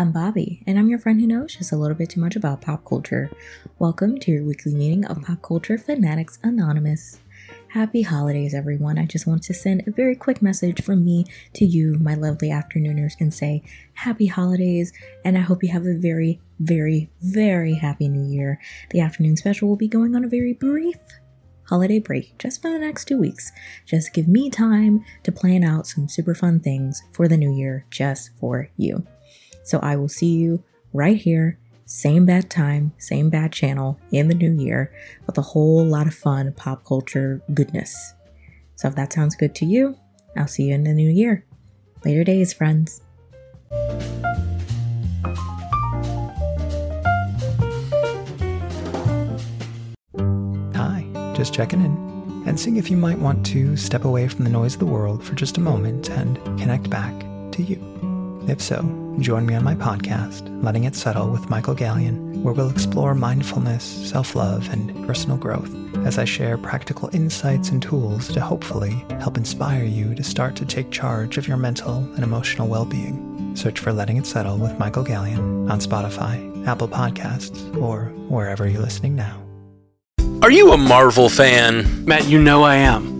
I'm Bobbi, and I'm your friend who knows just a little bit too much about pop culture. Welcome to your weekly meeting of Pop Culture Fanatics Anonymous. Happy holidays, everyone. I just want to send a very quick message from me to you, my lovely afternooners, and say happy holidays, and I hope you have a very, very, very happy new year. The afternoon special will be going on a very brief holiday break just for the next two weeks. Just give me time to plan out some super fun things for the new year just for you. So I will see you right here, same bad time, same bad channel in the new year with a whole lot of fun pop culture goodness. So if that sounds good to you, I'll see you in the new year. Later days, friends. Hi, just checking in and seeing if you might want to step away from the noise of the world for just a moment and connect back to you. If so, join me on my podcast, Letting It Settle with Michael Gallion, where we'll explore mindfulness, self love, and personal growth as I share practical insights and tools to hopefully help inspire you to start to take charge of your mental and emotional well being. Search for Letting It Settle with Michael Gallion on Spotify, Apple Podcasts, or wherever you're listening now. Are you a Marvel fan? Matt, you know I am.